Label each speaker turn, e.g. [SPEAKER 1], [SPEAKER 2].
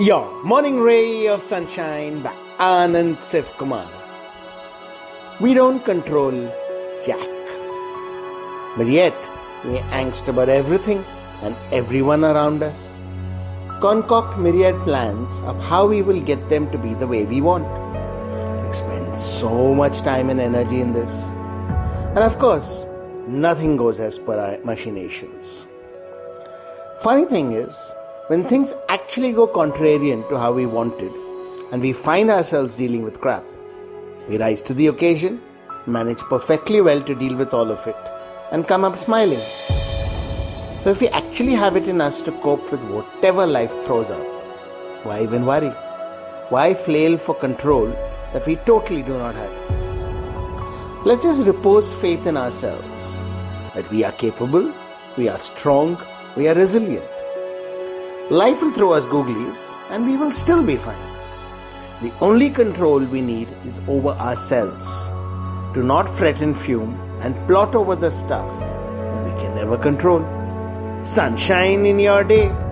[SPEAKER 1] Your morning ray of sunshine by Anand Siv Kumar. We don't control Jack. But yet, we angst about everything and everyone around us. Concoct myriad plans of how we will get them to be the way we want. Like spend so much time and energy in this. And of course, nothing goes as per our machinations. Funny thing is, when things actually go contrarian to how we wanted, and we find ourselves dealing with crap, we rise to the occasion, manage perfectly well to deal with all of it, and come up smiling. So, if we actually have it in us to cope with whatever life throws up, why even worry? Why flail for control that we totally do not have? Let's just repose faith in ourselves that we are capable, we are strong, we are resilient. Life will throw us googlies and we will still be fine. The only control we need is over ourselves. Do not fret and fume and plot over the stuff that we can never control. Sunshine in your day.